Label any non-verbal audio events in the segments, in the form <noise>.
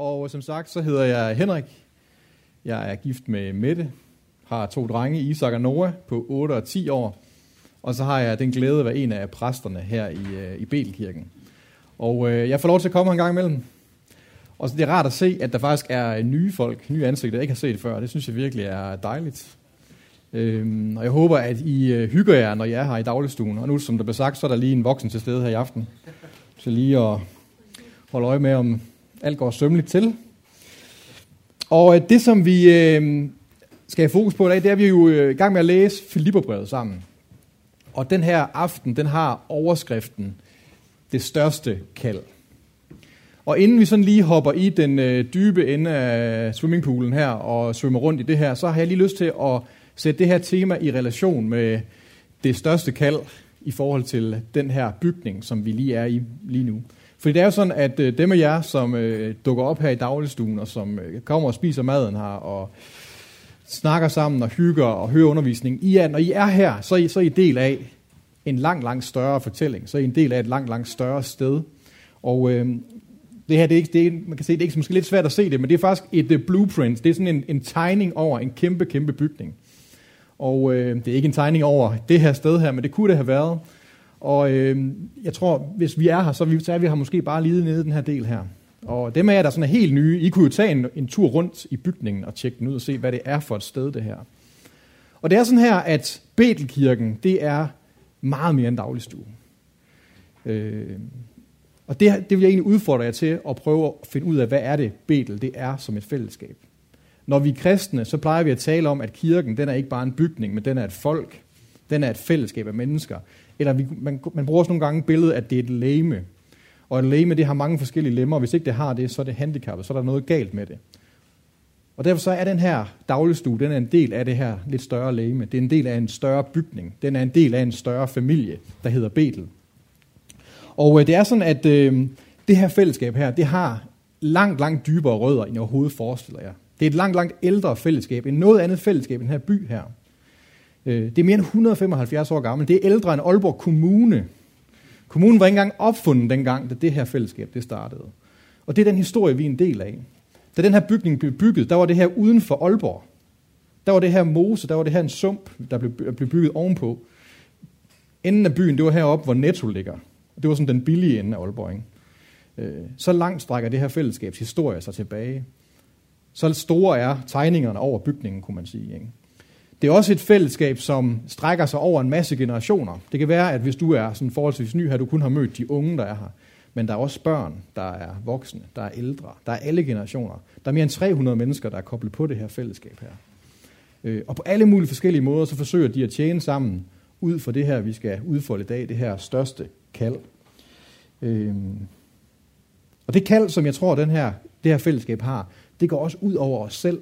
og som sagt, så hedder jeg Henrik. Jeg er gift med Mette, har to drenge, Isak og Noah, på 8 og 10 år. Og så har jeg den glæde at være en af præsterne her i, øh, i Betelkirken. Og øh, jeg får lov til at komme her en gang imellem. Og så det er rart at se, at der faktisk er nye folk, nye ansigter, jeg ikke har set før. Det synes jeg virkelig er dejligt. Øhm, og jeg håber, at I øh, hygger jer, når I er her i dagligstuen. Og nu, som der blev sagt, så er der lige en voksen til stede her i aften. Så lige at holde øje med, om alt går sømmeligt til. Og øh, det, som vi øh, skal have fokus på i dag, det er, at vi er jo øh, i gang med at læse Filipperbrevet sammen. Og den her aften, den har overskriften, det største kald. Og inden vi sådan lige hopper i den øh, dybe ende af swimmingpoolen her og svømmer rundt i det her, så har jeg lige lyst til at sætte det her tema i relation med det største kald i forhold til den her bygning, som vi lige er i lige nu. Fordi det er jo sådan, at øh, dem af jer, som øh, dukker op her i dagligstuen, og som øh, kommer og spiser maden her, og snakker sammen og hygger og hører undervisning, I er, når I er her, så er I, så er I del af en lang, lang større fortælling. Så er I en del af et langt, langt større sted. Og øh, det her, det er ikke, det er, man kan se, det er ikke, måske lidt svært at se det, men det er faktisk et uh, blueprint. Det er sådan en, en tegning over en kæmpe, kæmpe bygning. Og øh, det er ikke en tegning over det her sted her, men det kunne det have været. Og øh, jeg tror, hvis vi er her, så, vi, så er vi her måske bare lige nede i den her del her. Og dem af jer, der sådan er helt nye, I kunne jo tage en, en tur rundt i bygningen og tjekke den ud og se, hvad det er for et sted, det her. Og det er sådan her, at Betelkirken, det er meget mere end dagligstue. Øh, og det, det vil jeg egentlig udfordre jer til at prøve at finde ud af, hvad er det, Betel det er som et fællesskab. Når vi er kristne, så plejer vi at tale om, at kirken den er ikke bare en bygning, men den er et folk. Den er et fællesskab af mennesker. Eller vi, man, man bruger også nogle gange billedet, at det er et lame. Og et lame, det har mange forskellige lemmer, og hvis ikke det har det, så er det handicappet, så er der noget galt med det. Og derfor så er den her dagligstue, den er en del af det her lidt større lame. Det er en del af en større bygning. Den er en del af en større familie, der hedder Betel. Og øh, det er sådan, at øh, det her fællesskab her, det har langt, langt dybere rødder, end jeg overhovedet forestiller jer. Det er et langt, langt ældre fællesskab, end noget andet fællesskab i den her by her. Øh, det er mere end 175 år gammelt. Det er ældre end Aalborg Kommune. Kommunen var ikke engang opfundet dengang, da det her fællesskab det startede. Og det er den historie, vi er en del af. Da den her bygning blev bygget, der var det her uden for Aalborg. Der var det her mose, der var det her en sump, der blev, blev bygget ovenpå. Enden af byen, det var heroppe, hvor Netto ligger. Det var sådan den billige ende af Aalborg. Ikke? Øh, så langt strækker det her fællesskabs historie sig tilbage. Så store er tegningerne over bygningen, kunne man sige. Ikke? Det er også et fællesskab, som strækker sig over en masse generationer. Det kan være, at hvis du er sådan forholdsvis ny her, du kun har mødt de unge, der er her. Men der er også børn, der er voksne, der er ældre, der er alle generationer. Der er mere end 300 mennesker, der er koblet på det her fællesskab her. Øh, og på alle mulige forskellige måder, så forsøger de at tjene sammen ud for det her, vi skal udfolde i dag, det her største kald. Øh, og det kald, som jeg tror, den her, det her fællesskab har, det går også ud over os selv.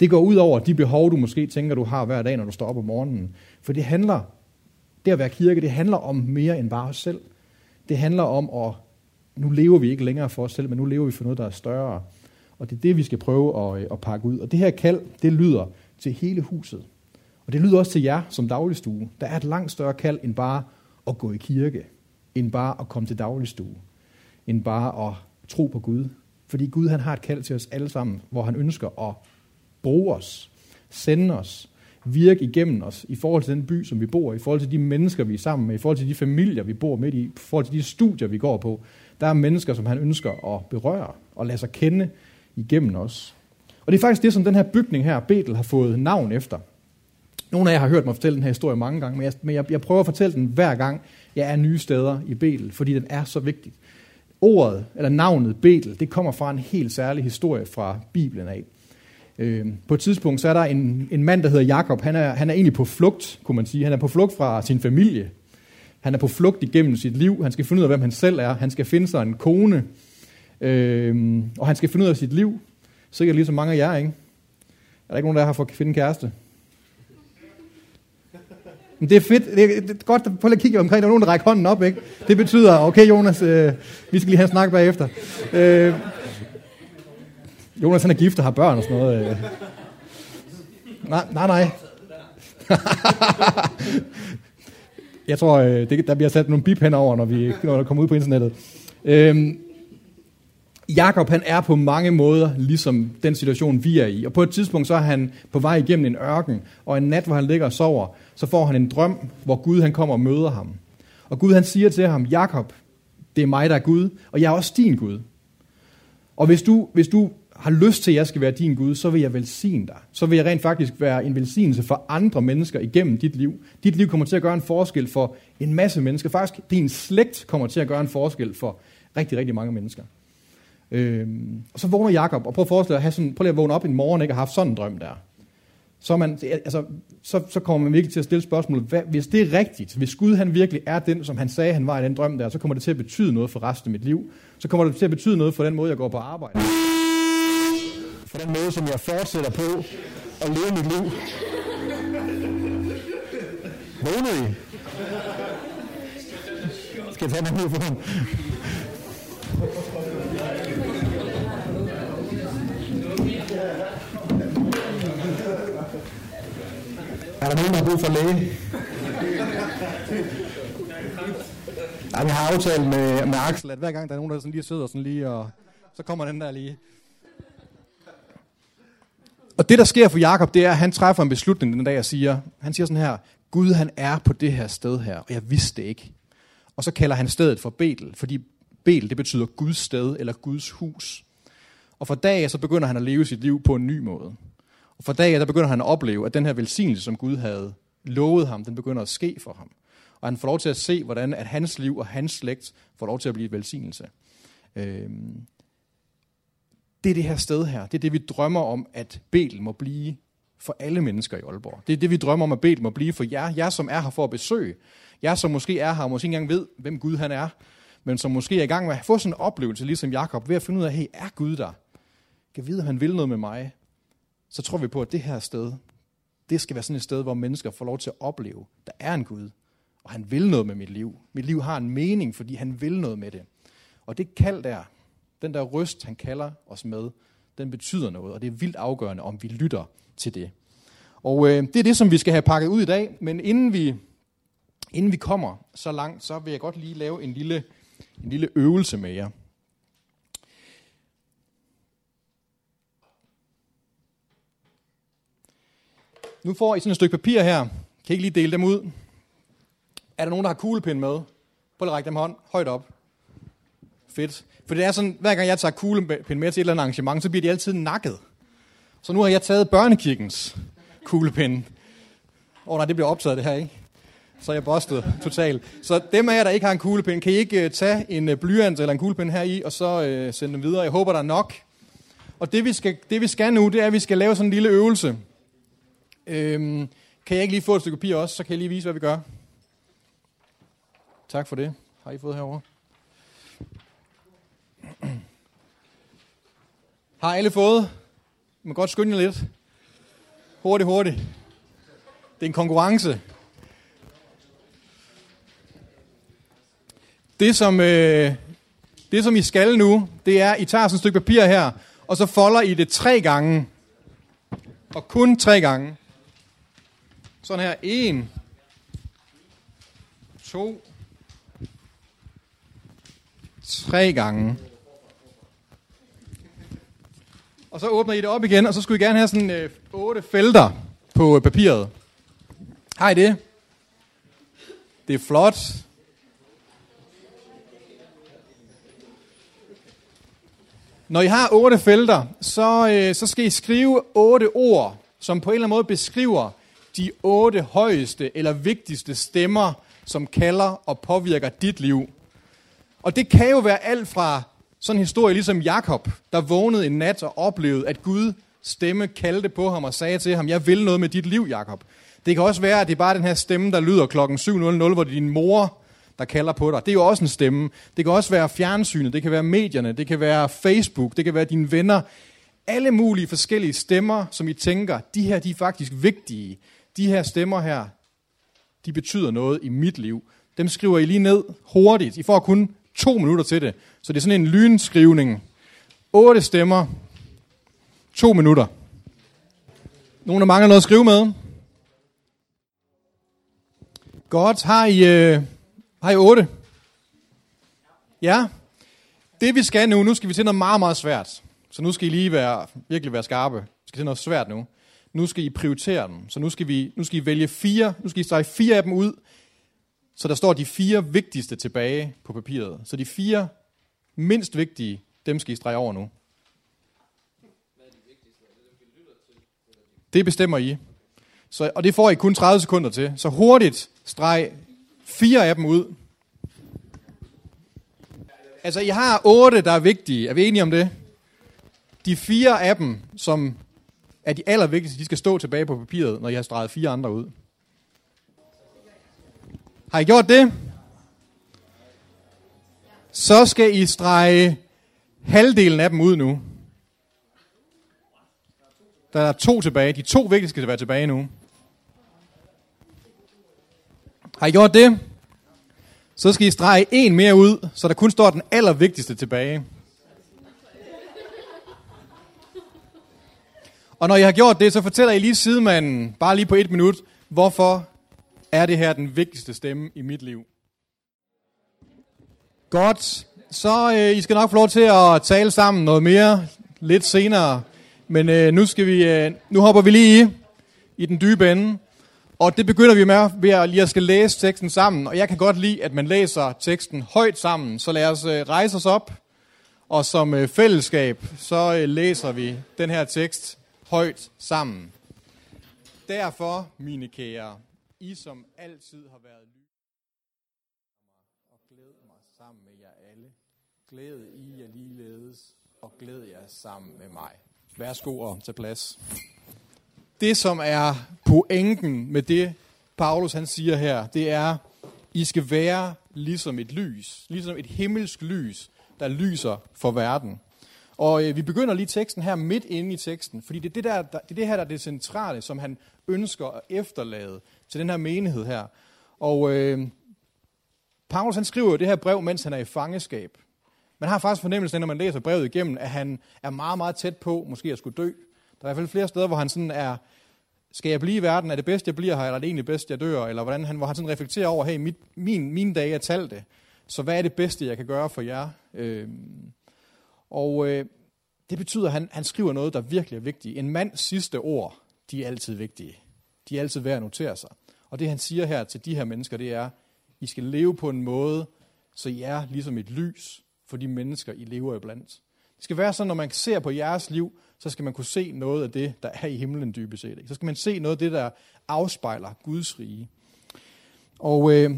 Det går ud over de behov, du måske tænker, du har hver dag, når du står op om morgenen. For det handler, det at være kirke, det handler om mere end bare os selv. Det handler om, at nu lever vi ikke længere for os selv, men nu lever vi for noget, der er større. Og det er det, vi skal prøve at, øh, at pakke ud. Og det her kald, det lyder til hele huset. Og det lyder også til jer som dagligstue. Der er et langt større kald end bare at gå i kirke, end bare at komme til dagligstue, end bare at tro på Gud. Fordi Gud han har et kald til os alle sammen, hvor han ønsker at bruge os, sende os, virke igennem os i forhold til den by, som vi bor i, i forhold til de mennesker, vi er sammen med, i forhold til de familier, vi bor midt i, i forhold til de studier, vi går på. Der er mennesker, som han ønsker at berøre og lade sig kende igennem os. Og det er faktisk det, som den her bygning her, Betel, har fået navn efter. Nogle af jer har hørt mig fortælle den her historie mange gange, men jeg, men jeg, jeg prøver at fortælle den hver gang, jeg er nye steder i Betel, fordi den er så vigtig. Ordet, eller navnet Betel, det kommer fra en helt særlig historie fra Bibelen af. Øh, på et tidspunkt, så er der en, en mand, der hedder Jakob. Han er, han er egentlig på flugt, kunne man sige. Han er på flugt fra sin familie. Han er på flugt igennem sit liv. Han skal finde ud af, hvem han selv er. Han skal finde sig en kone. Øh, og han skal finde ud af sit liv. Sikkert ligesom mange af jer, ikke? Er der ikke nogen, der har fået finde en kæreste? Men det er fedt. Det er, det er godt, prøv at kigge omkring. Der er nogen, der rækker hånden op, ikke? Det betyder, okay Jonas, øh, vi skal lige have en snak bagefter. Øh, Jonas han er gift og har børn og sådan noget. Øh. Nej, nej, nej. <laughs> Jeg tror, øh, det, der bliver sat nogle bip over, når vi når der kommer ud på internettet. Øhm, Jakob han er på mange måder ligesom den situation, vi er i. Og på et tidspunkt så er han på vej igennem en ørken, og en nat, hvor han ligger og sover, så får han en drøm, hvor Gud han kommer og møder ham. Og Gud han siger til ham, Jakob, det er mig, der er Gud, og jeg er også din Gud. Og hvis du, hvis du har lyst til, at jeg skal være din Gud, så vil jeg velsigne dig. Så vil jeg rent faktisk være en velsignelse for andre mennesker igennem dit liv. Dit liv kommer til at gøre en forskel for en masse mennesker. Faktisk, din slægt kommer til at gøre en forskel for rigtig, rigtig mange mennesker. Øhm, og så vågner Jakob, og prøv at forestille dig, at have sådan, prøv lige at vågne op en morgen ikke, og have haft sådan en drøm der. Så, man, altså, så, så kommer man virkelig til at stille spørgsmålet, hvad, hvis det er rigtigt, hvis Gud han virkelig er den, som han sagde, han var i den drøm der, så kommer det til at betyde noget for resten af mit liv. Så kommer det til at betyde noget for den måde, jeg går på arbejde. For den måde, som jeg fortsætter på at leve mit liv. Vågnede I? Skal jeg tage den her Er der nogen, der har brug for læge? Nej, vi har aftalt med, med Axel, at hver gang der er nogen, der sådan lige sidder sådan lige, og så kommer den der lige. Og det, der sker for Jakob, det er, at han træffer en beslutning den dag, jeg siger, han siger sådan her, Gud han er på det her sted her, og jeg vidste det ikke. Og så kalder han stedet for Betel, fordi Betel, det betyder Guds sted, eller Guds hus. Og fra dag af, så begynder han at leve sit liv på en ny måde. Og fra dag af, der begynder han at opleve, at den her velsignelse, som Gud havde lovet ham, den begynder at ske for ham. Og han får lov til at se, hvordan at hans liv og hans slægt får lov til at blive et velsignelse. Øhm, det er det her sted her. Det er det, vi drømmer om, at Betel må blive for alle mennesker i Aalborg. Det er det, vi drømmer om, at Betel må blive for jer. Jer, som er her for at besøge. Jer, som måske er her og måske ikke engang ved, hvem Gud han er. Men som måske er i gang med at få sådan en oplevelse, ligesom Jakob, ved at finde ud af, hey, er Gud der? Kan vide, at han vil noget med mig? Så tror vi på, at det her sted, det skal være sådan et sted, hvor mennesker får lov til at opleve, der er en Gud, og han vil noget med mit liv. Mit liv har en mening, fordi han vil noget med det. Og det kald der, den der røst, han kalder os med, den betyder noget, og det er vildt afgørende, om vi lytter til det. Og øh, det er det, som vi skal have pakket ud i dag, men inden vi, inden vi kommer så langt, så vil jeg godt lige lave en lille, en lille øvelse med jer. Nu får I sådan et stykke papir her. Kan I ikke lige dele dem ud? Er der nogen, der har kuglepind med? Prøv at række dem hånd højt op. Fedt. For det er sådan, hver gang jeg tager kuglepind med til et eller andet arrangement, så bliver de altid nakket. Så nu har jeg taget børnekirkens kuglepind. Åh oh, nej, det bliver optaget det her, ikke? Så er jeg bustet totalt. Så dem af jer, der ikke har en kuglepind, kan I ikke uh, tage en uh, blyant eller en kuglepind her i, og så uh, sende dem videre. Jeg håber, der er nok. Og det vi, skal, det vi skal nu, det er, at vi skal lave sådan en lille øvelse. Øhm, kan jeg ikke lige få et stykke papir også, så kan jeg lige vise, hvad vi gør. Tak for det. Har I fået herovre? <clears throat> Har alle fået? Man kan godt skynde lidt. Hurtigt, hurtigt. Det er en konkurrence. Det som, øh, det som I skal nu, det er, I tager sådan et stykke papir her, og så folder I det tre gange. Og kun tre gange. Sådan her. En. To. Tre gange. Og så åbner I det op igen, og så skulle I gerne have sådan øh, otte felter på øh, papiret. Har I det? Det er flot. Når I har otte felter, så, øh, så skal I skrive otte ord, som på en eller anden måde beskriver de otte højeste eller vigtigste stemmer, som kalder og påvirker dit liv. Og det kan jo være alt fra sådan en historie ligesom Jakob, der vågnede en nat og oplevede, at Gud stemme kaldte på ham og sagde til ham, jeg vil noget med dit liv, Jakob. Det kan også være, at det er bare den her stemme, der lyder klokken 7.00, hvor det er din mor, der kalder på dig. Det er jo også en stemme. Det kan også være fjernsynet, det kan være medierne, det kan være Facebook, det kan være dine venner. Alle mulige forskellige stemmer, som I tænker, de her de er faktisk vigtige de her stemmer her, de betyder noget i mit liv. Dem skriver I lige ned hurtigt. I får kun to minutter til det. Så det er sådan en lynskrivning. 8 stemmer. 2 minutter. Nogen, der mangler noget at skrive med? Godt. Har I, øh, har I 8? Ja. Det vi skal nu, nu skal vi til noget meget, meget svært. Så nu skal I lige være, virkelig være skarpe. Vi skal til noget svært nu. Nu skal I prioritere dem. Så nu skal, vi, nu skal I vælge fire, nu skal I strege fire af dem ud, så der står de fire vigtigste tilbage på papiret. Så de fire mindst vigtige, dem skal I strege over nu. Det bestemmer I. Så, og det får I kun 30 sekunder til. Så hurtigt streg fire af dem ud. Altså, I har otte, der er vigtige. Er vi enige om det? De fire af dem, som er de allervigtigste, de skal stå tilbage på papiret, når I har streget fire andre ud. Har I gjort det? Så skal I strege halvdelen af dem ud nu. Der er to tilbage. De to vigtigste skal være tilbage nu. Har I gjort det? Så skal I strege en mere ud, så der kun står den allervigtigste tilbage. Og når I har gjort det, så fortæller I lige sidemanden, bare lige på et minut, hvorfor er det her den vigtigste stemme i mit liv. Godt. Så øh, I skal nok få lov til at tale sammen noget mere lidt senere. Men øh, nu, skal vi, øh, nu hopper vi lige i, i den dybe ende. Og det begynder vi med ved at lige at skal læse teksten sammen. Og jeg kan godt lide, at man læser teksten højt sammen. Så lad os øh, rejse os op. Og som øh, fællesskab, så øh, læser vi den her tekst højt sammen. Derfor, mine kære, I som altid har været lys, og glæd mig sammen med jer alle. Glæd I jer ligeledes, og glæd jer sammen med mig. Værsgo og tag plads. Det, som er pointen med det, Paulus han siger her, det er, I skal være ligesom et lys, ligesom et himmelsk lys, der lyser for verden. Og øh, vi begynder lige teksten her midt inde i teksten, fordi det er det, der, der, det er det her, der er det centrale, som han ønsker at efterlade til den her menighed her. Og øh, Paulus han skriver jo det her brev, mens han er i fangeskab. Man har faktisk fornemmelsen, når man læser brevet igennem, at han er meget, meget tæt på måske at skulle dø. Der er i hvert fald flere steder, hvor han sådan er, skal jeg blive i verden? Er det bedst, jeg bliver her, eller er det egentlig bedst, jeg dør? Eller hvordan han, hvor han sådan reflekterer over, hey, mit, min, mine dage er talte, så hvad er det bedste, jeg kan gøre for jer? Øh, og øh, det betyder, at han, han skriver noget, der virkelig er vigtigt. En mands sidste ord, de er altid vigtige. De er altid værd at notere sig. Og det han siger her til de her mennesker, det er, I skal leve på en måde, så I er ligesom et lys for de mennesker, I lever iblandt. Det skal være sådan, når man ser på jeres liv, så skal man kunne se noget af det, der er i himlen dybest set. Så skal man se noget af det, der afspejler Guds rige. Og øh,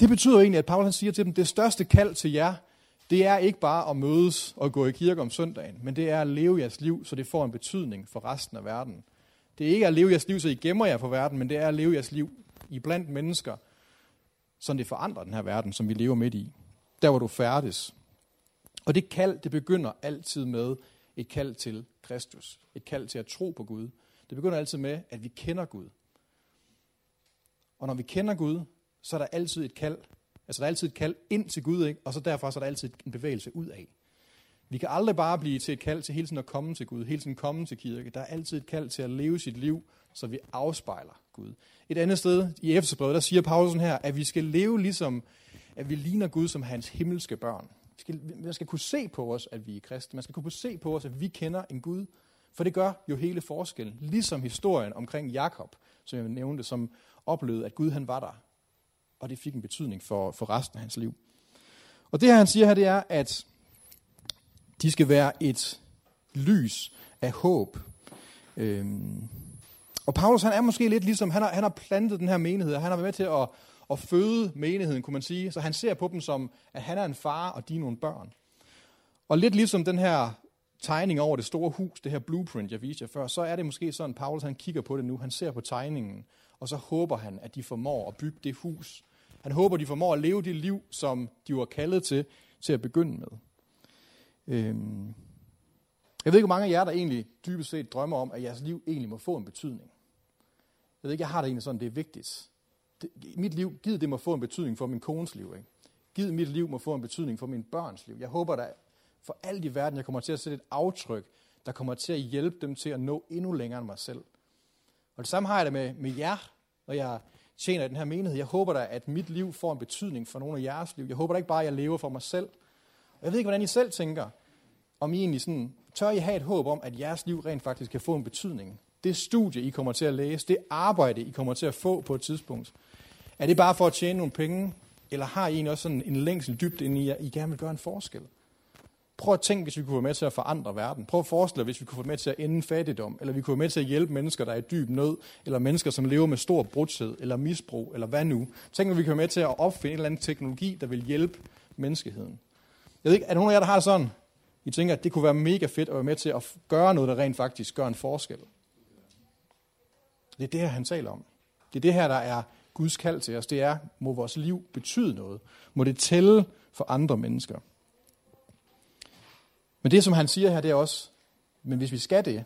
det betyder egentlig, at Paulus siger til dem, det største kald til jer, det er ikke bare at mødes og gå i kirke om søndagen, men det er at leve jeres liv, så det får en betydning for resten af verden. Det er ikke at leve jeres liv, så I gemmer jer for verden, men det er at leve jeres liv i blandt mennesker, så det forandrer den her verden, som vi lever midt i. Der hvor du færdes. Og det kald, det begynder altid med et kald til Kristus. Et kald til at tro på Gud. Det begynder altid med, at vi kender Gud. Og når vi kender Gud, så er der altid et kald Altså der er altid et kald ind til Gud, ikke? og så derfor så er der altid en bevægelse ud af. Vi kan aldrig bare blive til et kald til hele tiden at komme til Gud, hele tiden komme til kirke. Der er altid et kald til at leve sit liv, så vi afspejler Gud. Et andet sted i Efeserbrevet, der siger Paulus her, at vi skal leve ligesom, at vi ligner Gud som hans himmelske børn. Vi skal, man skal kunne se på os, at vi er kristne. Man skal kunne se på os, at vi kender en Gud. For det gør jo hele forskellen. Ligesom historien omkring Jakob, som jeg nævnte, som oplevede, at Gud han var der og det fik en betydning for, for resten af hans liv. Og det her, han siger her, det er, at de skal være et lys af håb. Øhm. Og Paulus, han er måske lidt ligesom, han har, han har plantet den her menighed, han har været med til at, at føde menigheden, kunne man sige. Så han ser på dem som, at han er en far, og de er nogle børn. Og lidt ligesom den her tegning over det store hus, det her blueprint, jeg viste jer før, så er det måske sådan, Paulus han kigger på det nu, han ser på tegningen, og så håber han, at de formår at bygge det hus, han håber, de formår at leve det liv, som de var kaldet til, til at begynde med. Øhm. Jeg ved ikke, hvor mange af jer, der egentlig dybest set drømmer om, at jeres liv egentlig må få en betydning. Jeg ved ikke, jeg har det egentlig sådan, det er vigtigt. Mit liv, giv det må få en betydning for min kones liv. Ikke? Giv mit liv må få en betydning for min børns liv. Jeg håber, da for alt i verden, jeg kommer til at sætte et aftryk, der kommer til at hjælpe dem til at nå endnu længere end mig selv. Og det samme har jeg det med, med jer, når jeg tjener i den her menighed. Jeg håber da, at mit liv får en betydning for nogle af jeres liv. Jeg håber da ikke bare, at jeg lever for mig selv, Jeg ved ikke, hvordan I selv tænker, om I egentlig sådan, tør I have et håb om, at jeres liv rent faktisk kan få en betydning? Det studie, I kommer til at læse, det arbejde, I kommer til at få på et tidspunkt, er det bare for at tjene nogle penge, eller har I en også sådan en længsel dybt ind i, at I gerne vil gøre en forskel? Prøv at tænke, hvis vi kunne være med til at forandre verden. Prøv at forestille hvis vi kunne være med til at ende fattigdom, eller vi kunne være med til at hjælpe mennesker, der er i dyb nød, eller mennesker, som lever med stor brudshed, eller misbrug, eller hvad nu. Tænk, at vi kunne være med til at opfinde en eller anden teknologi, der vil hjælpe menneskeheden. Jeg ved ikke, er der nogen af jer, der har det sådan? I tænker, at det kunne være mega fedt at være med til at gøre noget, der rent faktisk gør en forskel. Det er det her, han taler om. Det er det her, der er Guds kald til os. Det er, må vores liv betyde noget. Må det tælle for andre mennesker. Men det, som han siger her, det er også, men hvis vi skal det,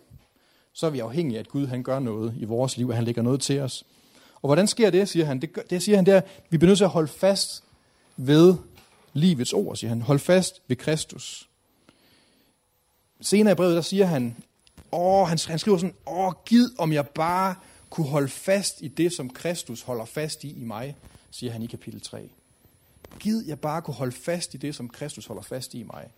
så er vi afhængige af, at Gud han gør noget i vores liv, at han lægger noget til os. Og hvordan sker det, siger han? Det, gør, det siger han der, vi bliver nødt til at holde fast ved livets ord, siger han. Hold fast ved Kristus. Senere i brevet, der siger han, åh, han, han skriver sådan, åh, gid om jeg bare kunne holde fast i det, som Kristus holder fast i i mig, siger han i kapitel 3. Gid jeg bare kunne holde fast i det, som Kristus holder fast i i mig.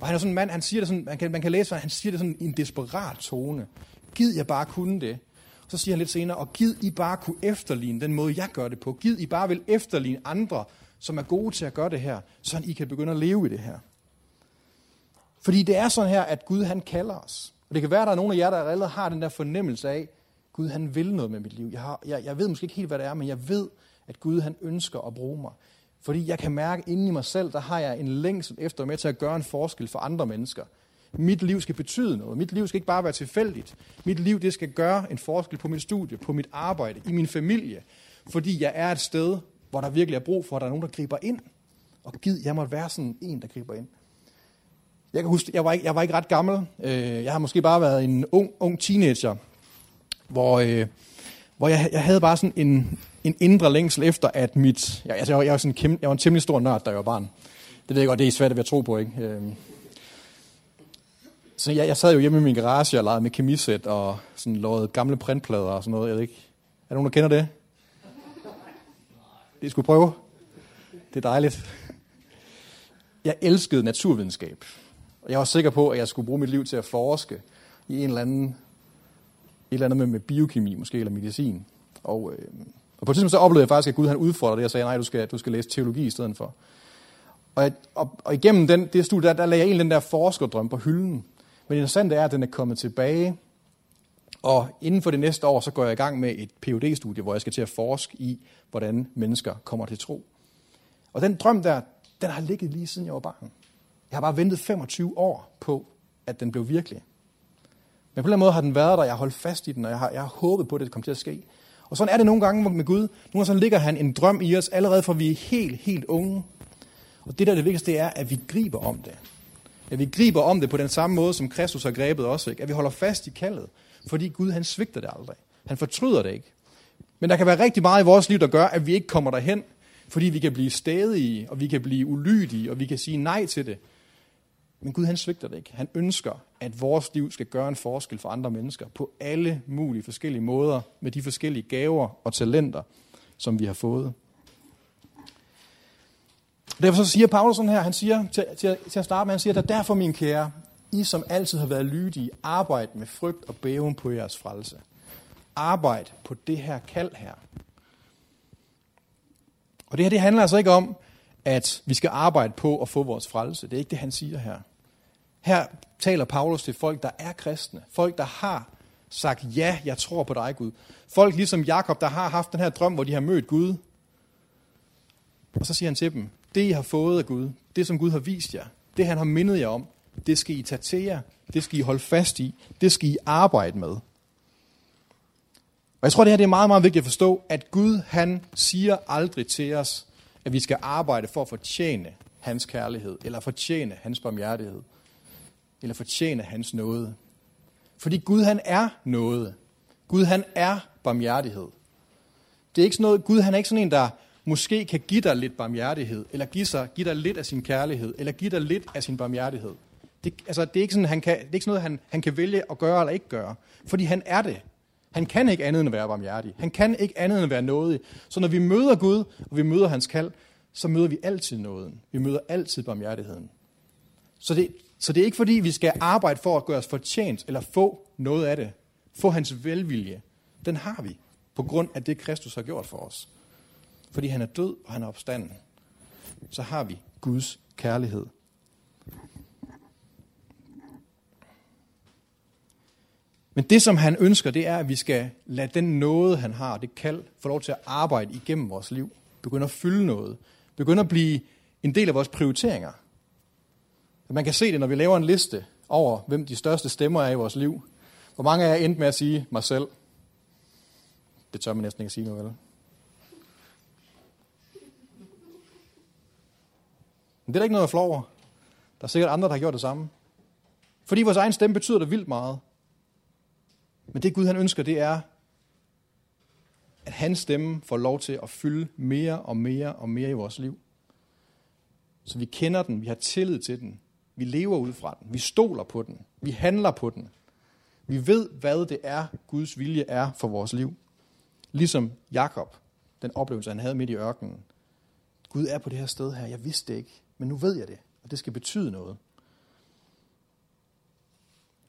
Og han er sådan en mand, han siger det sådan, man kan, man kan læse, han siger det sådan i en desperat tone. Gid jeg bare kunne det. Og så siger han lidt senere, og gid I bare kunne efterligne den måde, jeg gør det på. Gid I bare vil efterligne andre, som er gode til at gøre det her, så I kan begynde at leve i det her. Fordi det er sådan her, at Gud han kalder os. Og det kan være, at der er nogle af jer, der allerede har den der fornemmelse af, Gud han vil noget med mit liv. Jeg, har, jeg, jeg ved måske ikke helt, hvad det er, men jeg ved, at Gud han ønsker at bruge mig. Fordi jeg kan mærke inde i mig selv, der har jeg en længsel efter med til at gøre en forskel for andre mennesker. Mit liv skal betyde noget. Mit liv skal ikke bare være tilfældigt. Mit liv det skal gøre en forskel på mit studie, på mit arbejde, i min familie. Fordi jeg er et sted, hvor der virkelig er brug for, at der er nogen, der griber ind. Og gid, jeg måtte være sådan en, der griber ind. Jeg kan huske, jeg var ikke, jeg var ikke ret gammel. Øh, jeg har måske bare været en ung, ung teenager, hvor, øh, hvor jeg, jeg havde bare sådan en, en indre længsel efter, at mit... Ja, altså, jeg, var, jeg, var sådan kæm, jeg var en temmelig stor nørd, da jeg var barn. Det ved jeg godt, det er svært at tro på, ikke? Øh, så jeg, jeg sad jo hjemme i min garage og legede med kemisæt og sådan lavede gamle printplader og sådan noget. Jeg ved ikke. Er der nogen, der kender det? Det skulle prøve. Det er dejligt. Jeg elskede naturvidenskab. Og jeg var sikker på, at jeg skulle bruge mit liv til at forske i en eller anden, eller andet med, med biokemi, måske, eller medicin. Og, øh, og på et tidspunkt så oplevede jeg faktisk, at Gud han udfordrede det og sagde, nej, du skal, du skal læse teologi i stedet for. Og, og, og igennem den, det studie, der, der lagde jeg egentlig den der forskerdrøm på hylden. Men det interessante er, at den er kommet tilbage. Og inden for det næste år, så går jeg i gang med et phd studie hvor jeg skal til at forske i, hvordan mennesker kommer til tro. Og den drøm der, den har ligget lige siden jeg var barn. Jeg har bare ventet 25 år på, at den blev virkelig. Men på den måde har den været der, jeg har holdt fast i den, og jeg har, jeg har håbet på, at det kommer til at ske. Og sådan er det nogle gange med Gud. Nogle gange så ligger han en drøm i os, allerede fra vi er helt, helt unge. Og det der er det vigtigste, det er, at vi griber om det. At vi griber om det på den samme måde, som Kristus har grebet os. Ikke? At vi holder fast i kaldet. Fordi Gud, han svigter det aldrig. Han fortryder det ikke. Men der kan være rigtig meget i vores liv, der gør, at vi ikke kommer derhen. Fordi vi kan blive stedige, og vi kan blive ulydige, og vi kan sige nej til det. Men Gud han svigter det ikke. Han ønsker, at vores liv skal gøre en forskel for andre mennesker på alle mulige forskellige måder, med de forskellige gaver og talenter, som vi har fået. Derfor så siger Paulus sådan her, han siger til, til, til at starte med, han siger, der derfor min kære, I som altid har været lydige, arbejd med frygt og bæven på jeres frelse. Arbejd på det her kald her. Og det her, det handler altså ikke om, at vi skal arbejde på at få vores frelse. Det er ikke det, han siger her. Her taler Paulus til folk, der er kristne. Folk, der har sagt, ja, jeg tror på dig, Gud. Folk ligesom Jakob, der har haft den her drøm, hvor de har mødt Gud. Og så siger han til dem, det I har fået af Gud, det som Gud har vist jer, det han har mindet jer om, det skal I tage til jer, det skal I holde fast i, det skal I arbejde med. Og jeg tror, det her det er meget, meget vigtigt at forstå, at Gud han siger aldrig til os, at vi skal arbejde for at fortjene hans kærlighed, eller fortjene hans barmhjertighed eller fortjene hans nåde. Fordi Gud han er nåde. Gud han er barmhjertighed. Det er ikke sådan noget, Gud han er ikke sådan en, der måske kan give dig lidt barmhjertighed, eller give, sig, give dig lidt af sin kærlighed, eller give dig lidt af sin barmhjertighed. Det, altså, det, er ikke sådan, han kan, det er ikke sådan noget, han, han kan vælge at gøre eller ikke gøre. Fordi han er det. Han kan ikke andet end at være barmhjertig. Han kan ikke andet end at være nådig. Så når vi møder Gud, og vi møder hans kald, så møder vi altid nåden. Vi møder altid barmhjertigheden. Så det, så det er ikke fordi, vi skal arbejde for at gøre os fortjent, eller få noget af det. Få hans velvilje. Den har vi, på grund af det, Kristus har gjort for os. Fordi han er død, og han er opstanden. Så har vi Guds kærlighed. Men det, som han ønsker, det er, at vi skal lade den nåde, han har, det kald, få lov til at arbejde igennem vores liv. Begynde at fylde noget. Begynde at blive en del af vores prioriteringer. Man kan se det, når vi laver en liste over, hvem de største stemmer er i vores liv. Hvor mange af jer endte med at sige mig selv? Det tør man næsten ikke at sige nu, vel? Men det er da ikke noget at flå over. Der er sikkert andre, der har gjort det samme. Fordi vores egen stemme betyder det vildt meget. Men det Gud han ønsker, det er, at hans stemme får lov til at fylde mere og mere og mere i vores liv. Så vi kender den, vi har tillid til den, vi lever ud fra den, vi stoler på den, vi handler på den. Vi ved, hvad det er, Guds vilje er for vores liv. Ligesom Jakob, den oplevelse, han havde midt i ørkenen. Gud er på det her sted her, jeg vidste det ikke, men nu ved jeg det, og det skal betyde noget.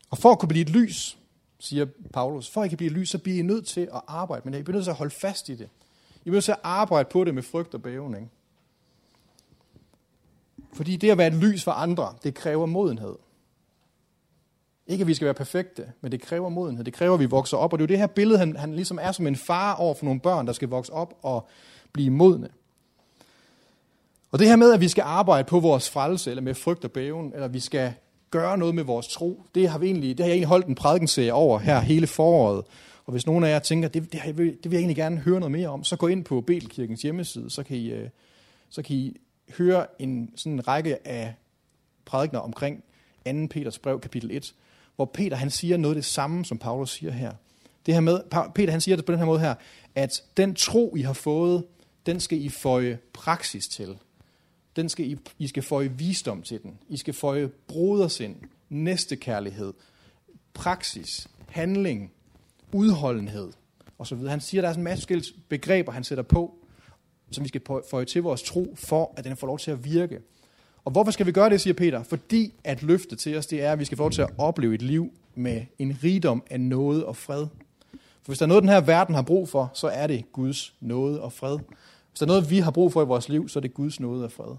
Og for at kunne blive et lys, siger Paulus, for at I kan blive lys, så bliver I nødt til at arbejde med det. I bliver nødt til at holde fast i det. I bliver nødt til at arbejde på det med frygt og bævning. Fordi det at være et lys for andre, det kræver modenhed. Ikke at vi skal være perfekte, men det kræver modenhed. Det kræver, at vi vokser op. Og det er jo det her billede, han, han ligesom er som en far over for nogle børn, der skal vokse op og blive modne. Og det her med, at vi skal arbejde på vores frelse, eller med frygt og bæven, eller vi skal gøre noget med vores tro, det har, vi egentlig, det har jeg egentlig holdt en prædikenserie over her hele foråret. Og hvis nogen af jer tænker, det, det, det vil jeg egentlig gerne høre noget mere om, så gå ind på Betelkirkens hjemmeside, så kan I, øh, så kan I høre en sådan en række af prædikner omkring 2. Peters brev, kapitel 1, hvor Peter han siger noget af det samme, som Paulus siger her. Det her med, Peter han siger det på den her måde her, at den tro, I har fået, den skal I føje praksis til. Den skal I, I skal føje visdom til den. I skal føje brodersind, næstekærlighed, praksis, handling, udholdenhed osv. Han siger, at der er en masse begreber, han sætter på, som vi skal føje til vores tro, for at den får lov til at virke. Og hvorfor skal vi gøre det, siger Peter? Fordi at løfte til os, det er, at vi skal få lov til at opleve et liv med en rigdom af nåde og fred. For hvis der er noget, den her verden har brug for, så er det Guds nåde og fred. Hvis der er noget, vi har brug for i vores liv, så er det Guds nåde og fred.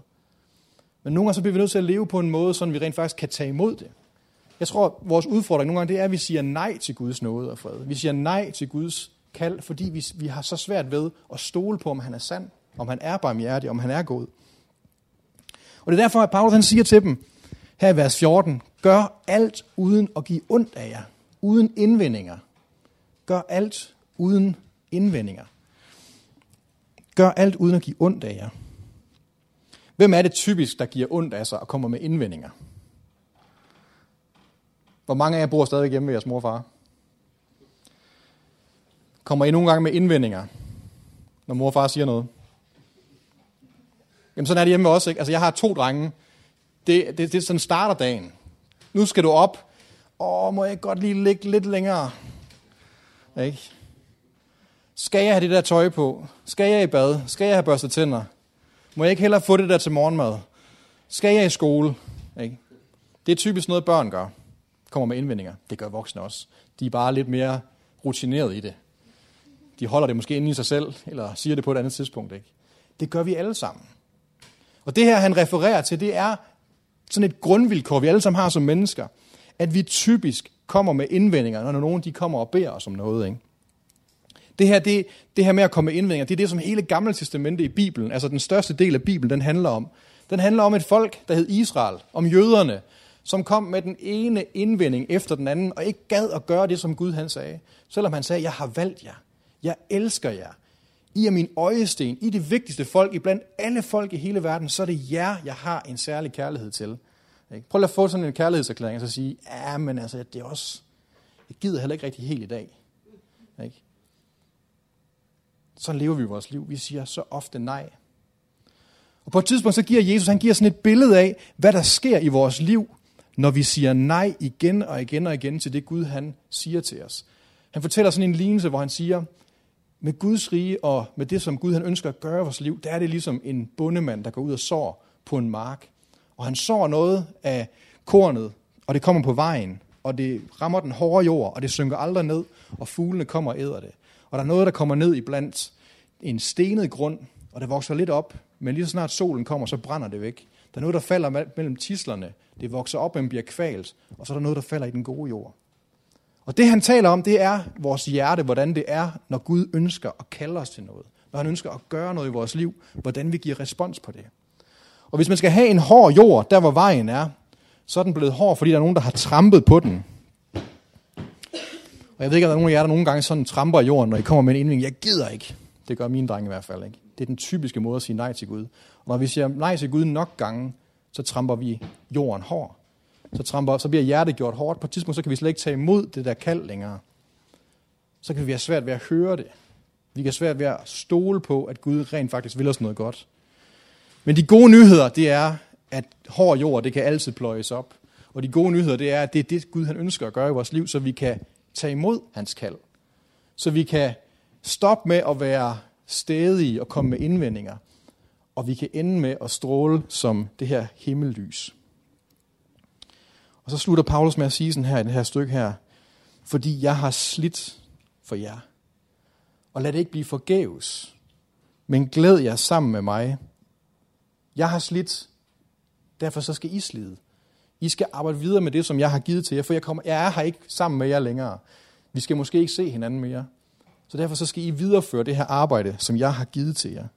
Men nogle gange så bliver vi nødt til at leve på en måde, så vi rent faktisk kan tage imod det. Jeg tror, at vores udfordring nogle gange, det er, at vi siger nej til Guds nåde og fred. Vi siger nej til Guds kald, fordi vi, vi har så svært ved at stole på, om han er sand, om han er barmhjertig, om han er god. Og det er derfor, at Paulus han siger til dem, her i vers 14, gør alt uden at give ondt af jer, uden indvendinger. Gør alt uden indvendinger. Gør alt uden at give ondt af jer. Hvem er det typisk, der giver ondt af sig og kommer med indvendinger? Hvor mange af jer bor stadig hjemme med jeres mor og far? Kommer I nogle gange med indvendinger, når mor og far siger noget? Jamen sådan er det hjemme også. Ikke? Altså jeg har to drenge. Det, det, det sådan starter dagen. Nu skal du op. Åh, må jeg godt lige ligge lidt længere? Ikke? Skal jeg have det der tøj på? Skal jeg i bad? Skal jeg have børstet tænder? Må jeg ikke hellere få det der til morgenmad? Skal jeg i skole? Ikke? Det er typisk noget, børn gør. Kommer med indvendinger. Det gør voksne også. De er bare lidt mere rutineret i det. De holder det måske inde i sig selv, eller siger det på et andet tidspunkt. Ikke? Det gør vi alle sammen. Og det her, han refererer til, det er sådan et grundvilkår, vi alle sammen har som mennesker. At vi typisk kommer med indvendinger, når nogen de kommer og beder os om noget. Ikke? Det her, det, det her med at komme med indvendinger, det er det, som hele Gamle Testamente i Bibelen, altså den største del af Bibelen, den handler om. Den handler om et folk, der hed Israel, om jøderne, som kom med den ene indvending efter den anden, og ikke gad at gøre det, som Gud han sagde. Selvom han sagde, jeg har valgt jer, jeg elsker jer, i er min øjesten, I er det vigtigste folk, i blandt alle folk i hele verden, så er det jer, jeg har en særlig kærlighed til. Prøv at få sådan en kærlighedserklæring, og så sige, ja, men altså, det er også, jeg gider heller ikke rigtig helt i dag. Ikke? Så lever vi vores liv. Vi siger så ofte nej. Og på et tidspunkt, så giver Jesus, han giver sådan et billede af, hvad der sker i vores liv, når vi siger nej igen og igen og igen til det Gud, han siger til os. Han fortæller sådan en lignelse, hvor han siger, med Guds rige og med det, som Gud han ønsker at gøre i vores liv, der er det ligesom en bondemand, der går ud og sår på en mark. Og han sår noget af kornet, og det kommer på vejen, og det rammer den hårde jord, og det synker aldrig ned, og fuglene kommer og æder det. Og der er noget, der kommer ned i blandt en stenet grund, og det vokser lidt op, men lige så snart solen kommer, så brænder det væk. Der er noget, der falder mellem tislerne. Det vokser op, men bliver kvalt. Og så er der noget, der falder i den gode jord. Og det han taler om, det er vores hjerte, hvordan det er, når Gud ønsker at kalde os til noget. Når han ønsker at gøre noget i vores liv, hvordan vi giver respons på det. Og hvis man skal have en hård jord, der hvor vejen er, så er den blevet hård, fordi der er nogen, der har trampet på den. Og jeg ved ikke, om der er nogen af jer, der nogle gange sådan tramper i jorden, når I kommer med en indvending. Jeg gider ikke. Det gør mine drenge i hvert fald ikke. Det er den typiske måde at sige nej til Gud. Og når vi siger nej til Gud nok gange, så tramper vi jorden hård. Så, tramper, så bliver hjertet gjort hårdt. På et tidspunkt så kan vi slet ikke tage imod det der kald længere. Så kan vi have svært ved at høre det. Vi kan have svært ved at stole på, at Gud rent faktisk vil os noget godt. Men de gode nyheder, det er, at hård jord, det kan altid pløjes op. Og de gode nyheder, det er, at det er det, Gud han ønsker at gøre i vores liv, så vi kan tage imod hans kald. Så vi kan stoppe med at være stedige og komme med indvendinger. Og vi kan ende med at stråle som det her himmellys. Og så slutter Paulus med at sige sådan her i det her stykke her, fordi jeg har slidt for jer. Og lad det ikke blive forgæves, men glæd jer sammen med mig. Jeg har slidt, derfor så skal I slide. I skal arbejde videre med det, som jeg har givet til jer, for jeg, kommer, jeg er her ikke sammen med jer længere. Vi skal måske ikke se hinanden mere. Så derfor så skal I videreføre det her arbejde, som jeg har givet til jer.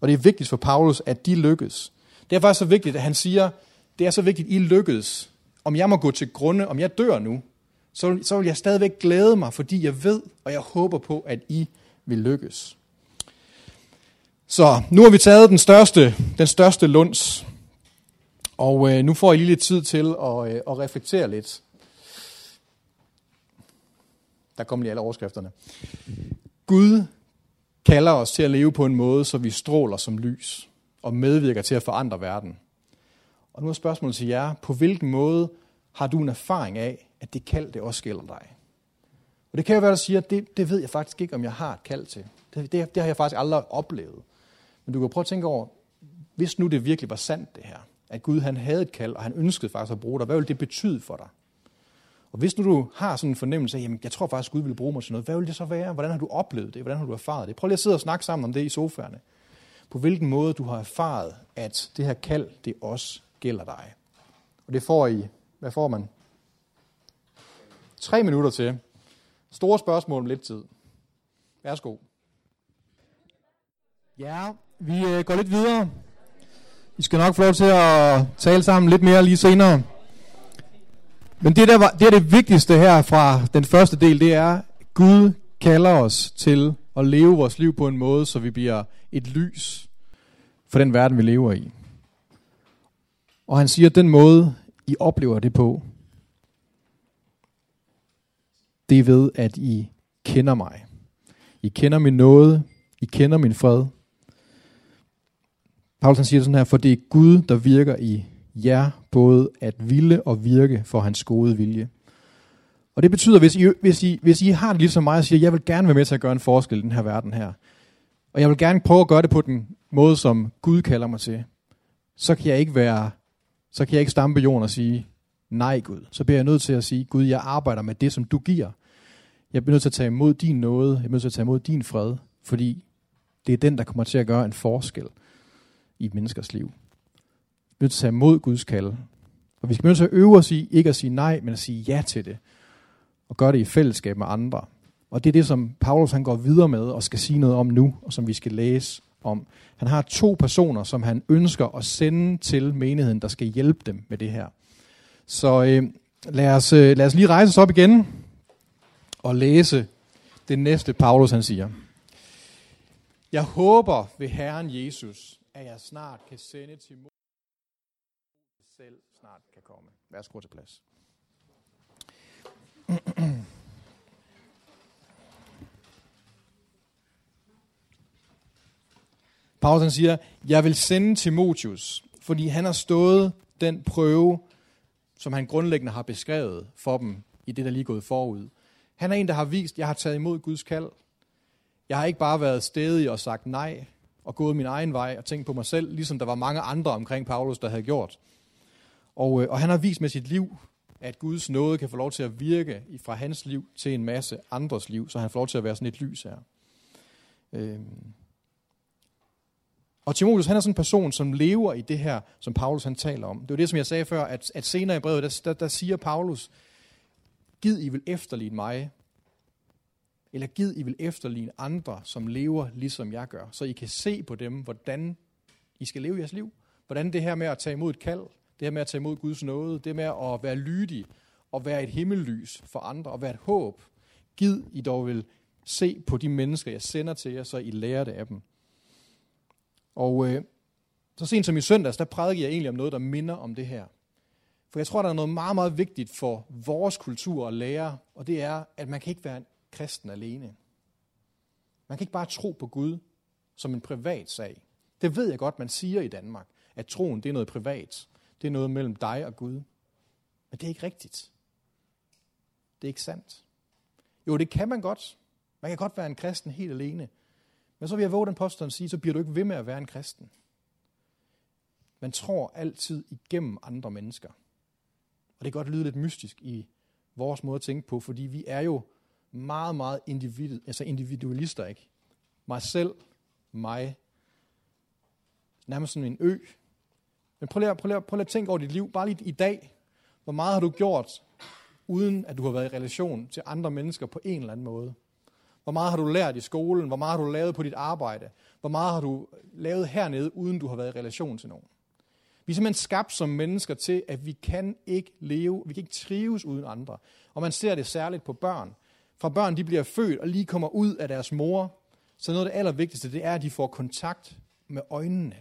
Og det er vigtigt for Paulus, at de lykkes. Det er faktisk så vigtigt, at han siger, det er så vigtigt, at I lykkes. Om jeg må gå til grunde, om jeg dør nu, så, så vil jeg stadigvæk glæde mig, fordi jeg ved, og jeg håber på, at I vil lykkes. Så nu har vi taget den største, den største lunds, og øh, nu får I lige lidt tid til at, øh, at reflektere lidt. Der kommer lige alle overskrifterne. Gud kalder os til at leve på en måde, så vi stråler som lys og medvirker til at forandre verden. Og nu er spørgsmålet til jer, på hvilken måde har du en erfaring af, at det kald, det også gælder dig? Og det kan jo være, at du siger, at det, det ved jeg faktisk ikke, om jeg har et kald til. Det, det, det har jeg faktisk aldrig oplevet. Men du kan prøve at tænke over, hvis nu det virkelig var sandt det her, at Gud han havde et kald, og han ønskede faktisk at bruge dig, hvad ville det betyde for dig? Og hvis nu du har sådan en fornemmelse af, jamen jeg tror faktisk, Gud vil bruge mig til noget, hvad vil det så være? Hvordan har du oplevet det? Hvordan har du erfaret det? Prøv lige at sidde og snakke sammen om det i sofaerne. På hvilken måde du har erfaret, at det her kald, det også gælder dig. Og det får I, hvad får man? Tre minutter til. Store spørgsmål om lidt tid. Værsgo. Ja, vi øh, går lidt videre. I skal nok få lov til at tale sammen lidt mere lige senere. Men det, der var, det er det vigtigste her fra den første del, det er, Gud kalder os til at leve vores liv på en måde, så vi bliver et lys for den verden, vi lever i. Og han siger, at den måde, I oplever det på, det er ved, at I kender mig. I kender min nåde, I kender min fred. Paulus han siger sådan her, for det er Gud, der virker i jer både at ville og virke for hans gode vilje. Og det betyder, hvis I, hvis I, hvis I har det ligesom mig og siger, jeg vil gerne være med til at gøre en forskel i den her verden her, og jeg vil gerne prøve at gøre det på den måde, som Gud kalder mig til, så kan jeg ikke være, så kan jeg ikke stampe jorden og sige, nej Gud. Så bliver jeg nødt til at sige, Gud, jeg arbejder med det, som du giver. Jeg bliver nødt til at tage imod din nåde, jeg bliver nødt til at tage imod din fred, fordi det er den, der kommer til at gøre en forskel i menneskers liv. Vi bliver nødt til at tage imod Guds kald. Og vi skal nødt til at øve os i ikke at sige nej, men at sige ja til det. Og gøre det i fællesskab med andre. Og det er det, som Paulus han går videre med og skal sige noget om nu, og som vi skal læse om. Han har to personer, som han ønsker at sende til menigheden, der skal hjælpe dem med det her. Så øh, lad, os, øh, lad os lige rejse os op igen og læse det næste, Paulus han siger. Jeg håber ved Herren Jesus, at jeg snart kan sende til selv snart kan komme. Værsgo til plads. <clears throat> Paulus siger, jeg vil sende Timotius, fordi han har stået den prøve, som han grundlæggende har beskrevet for dem i det, der lige er gået forud. Han er en, der har vist, jeg har taget imod Guds kald. Jeg har ikke bare været stedig og sagt nej, og gået min egen vej og tænkt på mig selv, ligesom der var mange andre omkring Paulus, der havde gjort. Og, øh, og han har vist med sit liv, at Guds nåde kan få lov til at virke fra hans liv til en masse andres liv, så han får lov til at være sådan et lys her. Øhm. Og Timotheus, han er sådan en person, som lever i det her, som Paulus han taler om. Det var det, som jeg sagde før, at, at senere i brevet, der, der, der siger Paulus, Gid I vil efterligne mig, eller gid I vil efterligne andre, som lever ligesom jeg gør, så I kan se på dem, hvordan I skal leve jeres liv. Hvordan det her med at tage imod et kald, det her med at tage imod Guds nåde, det med at være lydig og være et himmellys for andre og være et håb. Gid I dog vil se på de mennesker, jeg sender til jer, så I lærer det af dem. Og øh, så sent som i søndags, der prædikede jeg egentlig om noget, der minder om det her. For jeg tror, der er noget meget, meget vigtigt for vores kultur at lære, og det er, at man kan ikke være en kristen alene. Man kan ikke bare tro på Gud som en privat sag. Det ved jeg godt, man siger i Danmark, at troen det er noget privat. Det er noget mellem dig og Gud. Men det er ikke rigtigt. Det er ikke sandt. Jo, det kan man godt. Man kan godt være en kristen helt alene. Men så vil jeg våge den påstand at sige, så bliver du ikke ved med at være en kristen. Man tror altid igennem andre mennesker. Og det kan godt lyde lidt mystisk i vores måde at tænke på, fordi vi er jo meget, meget individu- altså individualister, ikke? Mig selv, mig, nærmest sådan en ø. Men prøv lige, prøv, lige, prøv lige at tænke over dit liv, bare lige i dag. Hvor meget har du gjort, uden at du har været i relation til andre mennesker på en eller anden måde? Hvor meget har du lært i skolen? Hvor meget har du lavet på dit arbejde? Hvor meget har du lavet hernede, uden du har været i relation til nogen? Vi er simpelthen skabt som mennesker til, at vi kan ikke leve, vi kan ikke trives uden andre. Og man ser det særligt på børn. Fra børn, de bliver født og lige kommer ud af deres mor, så noget af det allervigtigste, det er, at de får kontakt med øjnene.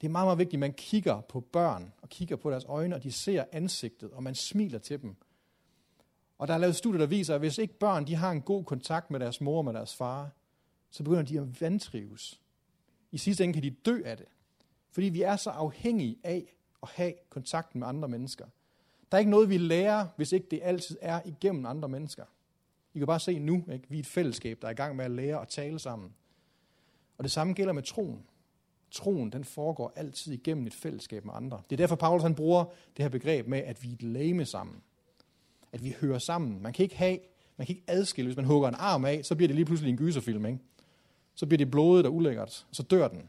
Det er meget, meget vigtigt, at man kigger på børn og kigger på deres øjne, og de ser ansigtet, og man smiler til dem. Og der er lavet studier, der viser, at hvis ikke børn de har en god kontakt med deres mor og med deres far, så begynder de at vantrives. I sidste ende kan de dø af det. Fordi vi er så afhængige af at have kontakten med andre mennesker. Der er ikke noget, vi lærer, hvis ikke det altid er igennem andre mennesker. I kan bare se nu, ikke? vi er et fællesskab, der er i gang med at lære at tale sammen. Og det samme gælder med troen. Troen, den foregår altid igennem et fællesskab med andre. Det er derfor, Paulus han bruger det her begreb med, at vi er et lame sammen. At vi hører sammen. Man kan ikke have, man kan ikke adskille. Hvis man hugger en arm af, så bliver det lige pludselig en gyserfilm. Ikke? Så bliver det blodet og ulækkert, så dør den.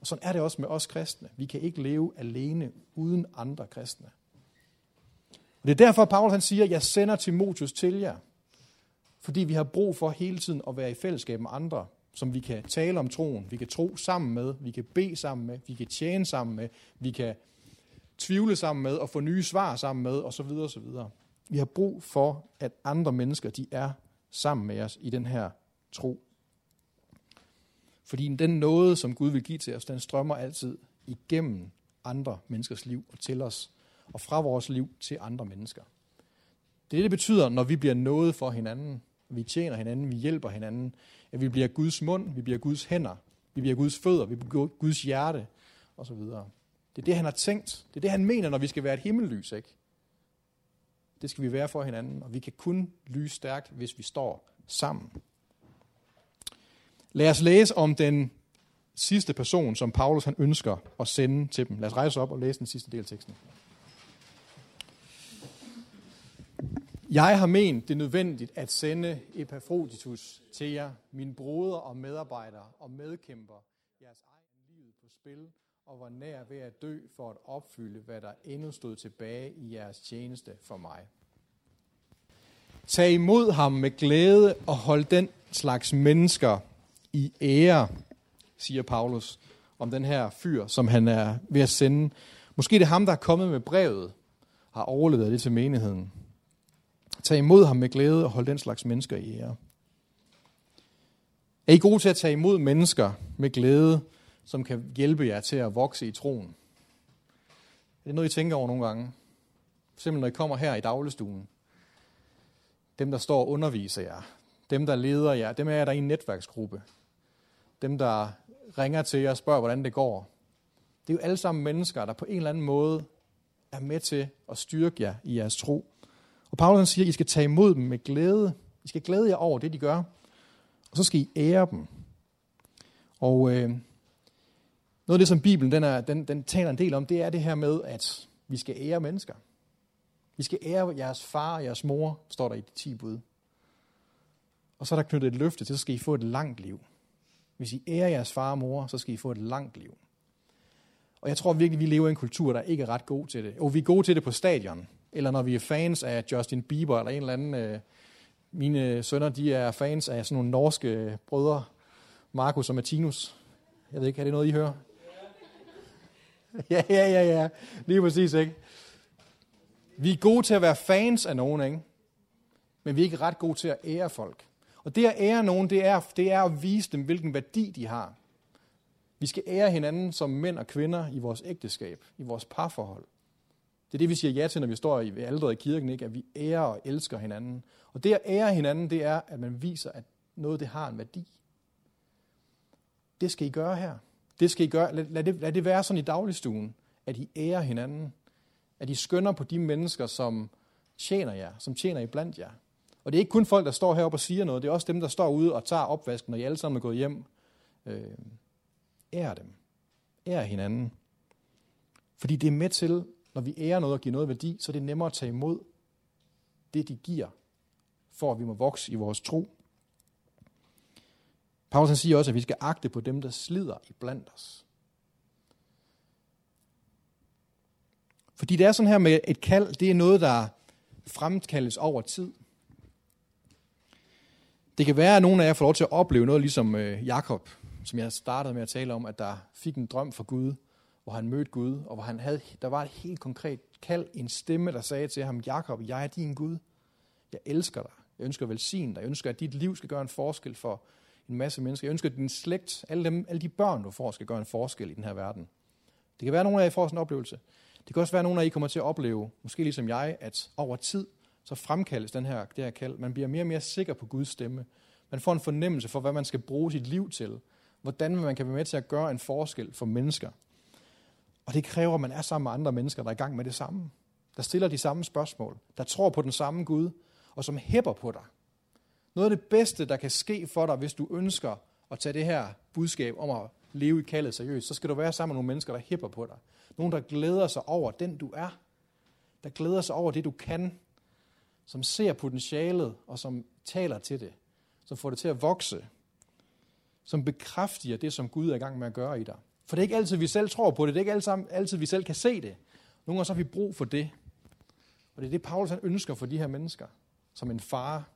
Og sådan er det også med os kristne. Vi kan ikke leve alene uden andre kristne. Og det er derfor, Paulus han siger, jeg sender Timotius til jer. Fordi vi har brug for hele tiden at være i fællesskab med andre, som vi kan tale om troen, vi kan tro sammen med, vi kan bede sammen med, vi kan tjene sammen med, vi kan tvivle sammen med og få nye svar sammen med osv. osv. Vi har brug for, at andre mennesker de er sammen med os i den her tro. Fordi den nåde, som Gud vil give til os, den strømmer altid igennem andre menneskers liv og til os, og fra vores liv til andre mennesker. Det det, det betyder, når vi bliver noget for hinanden, vi tjener hinanden, vi hjælper hinanden, at vi bliver Guds mund, vi bliver Guds hænder, vi bliver Guds fødder, vi bliver Guds hjerte, osv. Det er det, han har tænkt. Det er det, han mener, når vi skal være et himmellys, ikke? Det skal vi være for hinanden, og vi kan kun lyse stærkt, hvis vi står sammen. Lad os læse om den sidste person, som Paulus han ønsker at sende til dem. Lad os rejse op og læse den sidste del af teksten. Jeg har ment det nødvendigt at sende Epafroditus til jer, min broder og medarbejder og medkæmper, jeres egen liv på spil, og var nær ved at dø for at opfylde, hvad der endnu stod tilbage i jeres tjeneste for mig. Tag imod ham med glæde og hold den slags mennesker i ære, siger Paulus om den her fyr, som han er ved at sende. Måske det er ham, der er kommet med brevet, har overlevet det til menigheden. Tag imod ham med glæde og hold den slags mennesker i ære. Er I gode til at tage imod mennesker med glæde, som kan hjælpe jer til at vokse i troen? Er det noget, I tænker over nogle gange? For eksempel, når I kommer her i dagligstuen. Dem, der står og underviser jer. Dem, der leder jer. Dem er jer, der er i en netværksgruppe. Dem, der ringer til jer og spørger, hvordan det går. Det er jo alle sammen mennesker, der på en eller anden måde er med til at styrke jer i jeres tro. Og Paulus siger, at I skal tage imod dem med glæde. I skal glæde jer over det, de gør. Og så skal I ære dem. Og øh, noget af det, som Bibelen den er, den, den taler en del om, det er det her med, at vi skal ære mennesker. Vi skal ære jeres far og jeres mor, står der i de 10 bud. Og så er der knyttet et løfte til, så skal I få et langt liv. Hvis I ærer jeres far og mor, så skal I få et langt liv. Og jeg tror virkelig, vi lever i en kultur, der ikke er ret god til det. Og vi er gode til det på stadion, eller når vi er fans af Justin Bieber eller en eller anden. Øh, mine sønner, de er fans af sådan nogle norske brødre, Markus og Martinus. Jeg ved ikke, er det noget, I hører? <laughs> Ja, ja, ja, ja. Lige præcis, ikke? Vi er gode til at være fans af nogen, ikke? Men vi er ikke ret gode til at ære folk. Og det at ære nogen, det er, det er at vise dem, hvilken værdi de har. Vi skal ære hinanden som mænd og kvinder i vores ægteskab, i vores parforhold. Det er det, vi siger ja til, når vi står i alderet i kirken, ikke? at vi ærer og elsker hinanden. Og det at ære hinanden, det er, at man viser, at noget det har en værdi. Det skal I gøre her. Det skal I gøre. Lad, lad, det, lad det være sådan i dagligstuen, at I ærer hinanden. At I skønner på de mennesker, som tjener jer, som tjener I blandt jer. Og det er ikke kun folk, der står heroppe og siger noget, det er også dem, der står ude og tager opvasken, når I alle sammen er gået hjem. Øh, ære dem. Ære hinanden. Fordi det er med til, når vi ærer noget og giver noget værdi, så er det nemmere at tage imod det, de giver, for at vi må vokse i vores tro. Paulus han siger også, at vi skal agte på dem, der slider i blandt os. Fordi det er sådan her med et kald, det er noget, der fremkaldes over tid. Det kan være, at nogle af jer får lov til at opleve noget ligesom øh, Jakob, som jeg startede med at tale om, at der fik en drøm for Gud, hvor han mødte Gud, og hvor han havde, der var et helt konkret kald, en stemme, der sagde til ham, Jakob, jeg er din Gud. Jeg elsker dig. Jeg ønsker at velsigne dig. Jeg ønsker, at dit liv skal gøre en forskel for en masse mennesker. Jeg ønsker, at din slægt, alle, dem, alle de børn, du får, skal gøre en forskel i den her verden. Det kan være, at nogle af jer får sådan en oplevelse. Det kan også være, at nogle af jer kommer til at opleve, måske ligesom jeg, at over tid, så fremkaldes den her, det her kald. Man bliver mere og mere sikker på Guds stemme. Man får en fornemmelse for, hvad man skal bruge sit liv til. Hvordan man kan være med til at gøre en forskel for mennesker. Og det kræver, at man er sammen med andre mennesker, der er i gang med det samme. Der stiller de samme spørgsmål. Der tror på den samme Gud, og som hæpper på dig. Noget af det bedste, der kan ske for dig, hvis du ønsker at tage det her budskab om at leve i kaldet seriøst, så skal du være sammen med nogle mennesker, der hæpper på dig. Nogle, der glæder sig over den, du er. Der glæder sig over det, du kan. Som ser potentialet, og som taler til det. Som får det til at vokse. Som bekræfter det, som Gud er i gang med at gøre i dig. For det er ikke altid, vi selv tror på det. Det er ikke altid, vi selv kan se det. Nogle gange så har vi brug for det. Og det er det, Paulus han ønsker for de her mennesker. Som en far.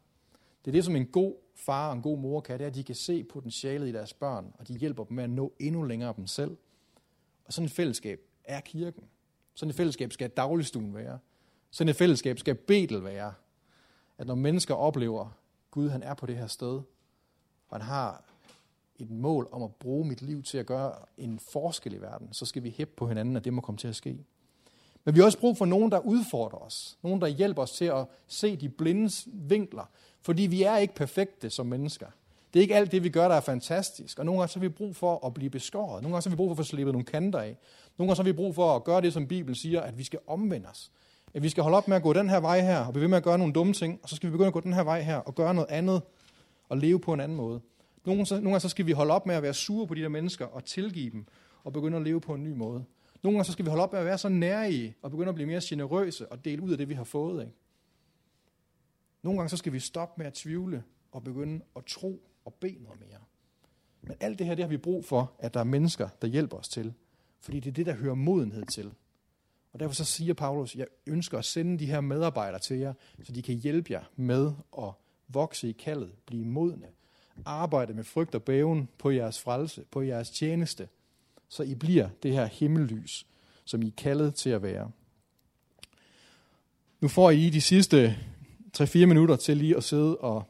Det er det, som en god far og en god mor kan. Det er, at de kan se potentialet i deres børn. Og de hjælper dem med at nå endnu længere dem selv. Og sådan et fællesskab er kirken. Sådan et fællesskab skal dagligstuen være. Sådan et fællesskab skal Betel være. At når mennesker oplever, Gud han er på det her sted, og han har et mål om at bruge mit liv til at gøre en forskel i verden, så skal vi hæppe på hinanden, at det må komme til at ske. Men vi har også brug for nogen, der udfordrer os. Nogen, der hjælper os til at se de blindes vinkler. Fordi vi er ikke perfekte som mennesker. Det er ikke alt det, vi gør, der er fantastisk. Og nogle gange så har vi brug for at blive beskåret. Nogle gange så har vi brug for at få slippet nogle kanter af. Nogle gange så har vi brug for at gøre det, som Bibelen siger, at vi skal omvende os. At vi skal holde op med at gå den her vej her, og blive ved med at gøre nogle dumme ting, og så skal vi begynde at gå den her vej her, og gøre noget andet, og leve på en anden måde. Nogle, nogle gange så skal vi holde op med at være sure på de der mennesker, og tilgive dem, og begynde at leve på en ny måde. Nogle gange så skal vi holde op med at være så nærige, og begynde at blive mere generøse, og dele ud af det, vi har fået. Ikke? Nogle gange så skal vi stoppe med at tvivle, og begynde at tro og bede noget mere. Men alt det her, det har vi brug for, at der er mennesker, der hjælper os til. Fordi det er det, der hører modenhed til. Og derfor så siger Paulus, jeg ønsker at sende de her medarbejdere til jer, så de kan hjælpe jer med at vokse i kaldet, blive modne, arbejde med frygt og bæven på jeres frelse, på jeres tjeneste, så I bliver det her himmellys, som I er kaldet til at være. Nu får I de sidste 3-4 minutter til lige at sidde og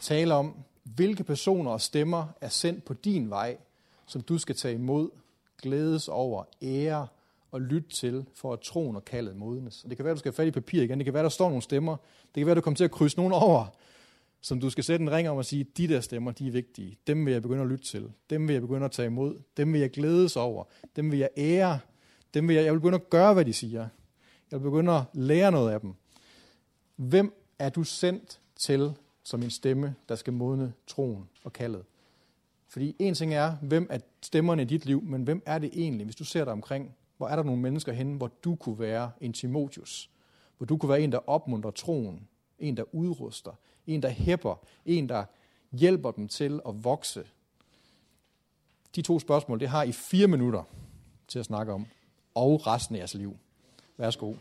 tale om, hvilke personer og stemmer er sendt på din vej, som du skal tage imod, glædes over, ære og lytte til, for at troen og kaldet modnes. Og det kan være, du skal have fat i papir igen. Det kan være, der står nogle stemmer. Det kan være, du kommer til at krydse nogen over, som du skal sætte en ring om og sige, de der stemmer, de er vigtige. Dem vil jeg begynde at lytte til. Dem vil jeg begynde at tage imod. Dem vil jeg glædes over. Dem vil jeg ære. Dem vil jeg, jeg vil begynde at gøre, hvad de siger. Jeg vil begynde at lære noget af dem. Hvem er du sendt til som en stemme, der skal modne troen og kaldet? Fordi en ting er, hvem er stemmerne i dit liv, men hvem er det egentlig, hvis du ser dig omkring? Hvor er der nogle mennesker henne, hvor du kunne være en Timotius? Hvor du kunne være en, der opmuntrer troen, en, der udruster, en, der hæpper, en, der hjælper dem til at vokse. De to spørgsmål, det har I fire minutter til at snakke om, og resten af jeres liv. Værsgo.